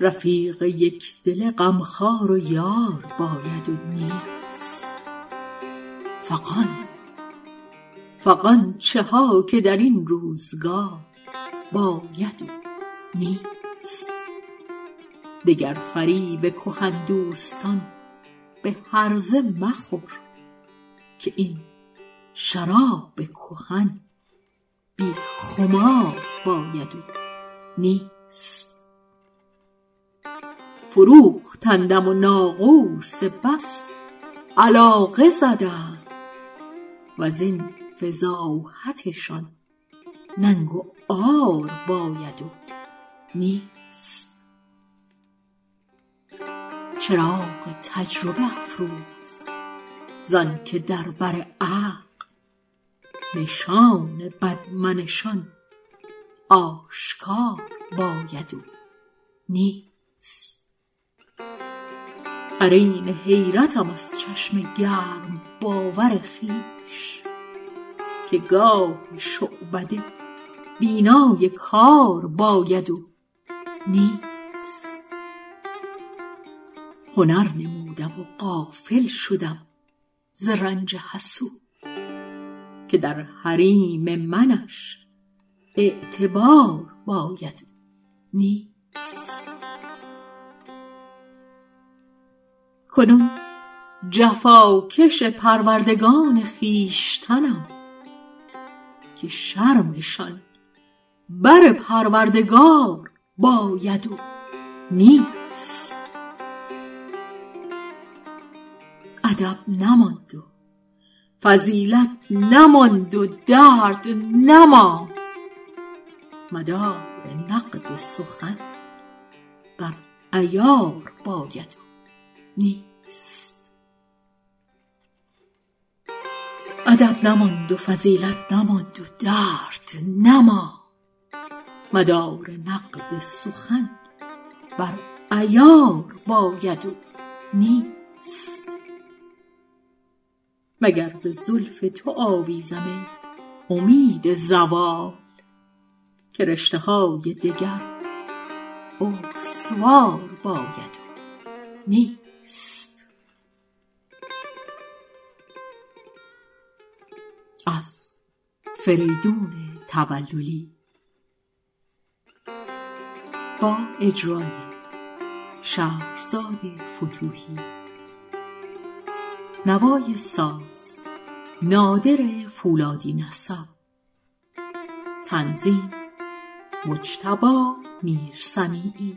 رفیق یکدل غمخوار و یار باید و نیست. فغان فغان چه ها که در این روزگار باید و نیست. دگر فریب کهن دوستان به هرزه مخور که این شراب کهن بی خمار باید و نیست. فروختندم و ناقوس بس علاقه زدند وزین فضاحتشان ننگ و عار باید و نیست. چراغ تجربه افروز زانکه در بر عقل نشان بدمنشان آشکار باید و نیست. قرین حیرتم از چشم گرم باور خویش که گاه شعبده بینای کار باید و نیست. هنر نمودم و غافل شدم ز رنج حسود که در حریم منش اعتبار باید نیست. کنون جفاکش پروردگان خویشتنم که شرمشان بر پروردگار باید و نیست. ادب نماند و فضیلت نماند و درد نماند. مدار نقد سخن بر عیار باید و نیست. ادب نماند و فضیلت نماند و درد نماند. مدار نقد سخن بر عیار باید و نیست. مگر به زلف تو آویزم امید زوال که رشته های دگر استوار باید و نیست. از فریدون توللی با اجرای شهرزاد فتوحی نوای ساز نادر فولادی نسب تنظیم مجتبا میرسمیعی